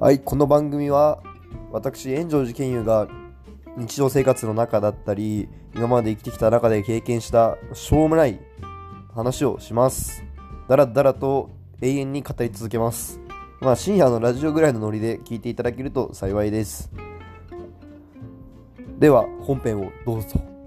はい、この番組は私、炎上寺健勇が日常生活の中だったり、今まで生きてきた中で経験したしょうもない話をします。だらだらと永遠に語り続けます。まあ深夜のラジオぐらいのノリで聞いていただけると幸いです。では本編をどうぞ。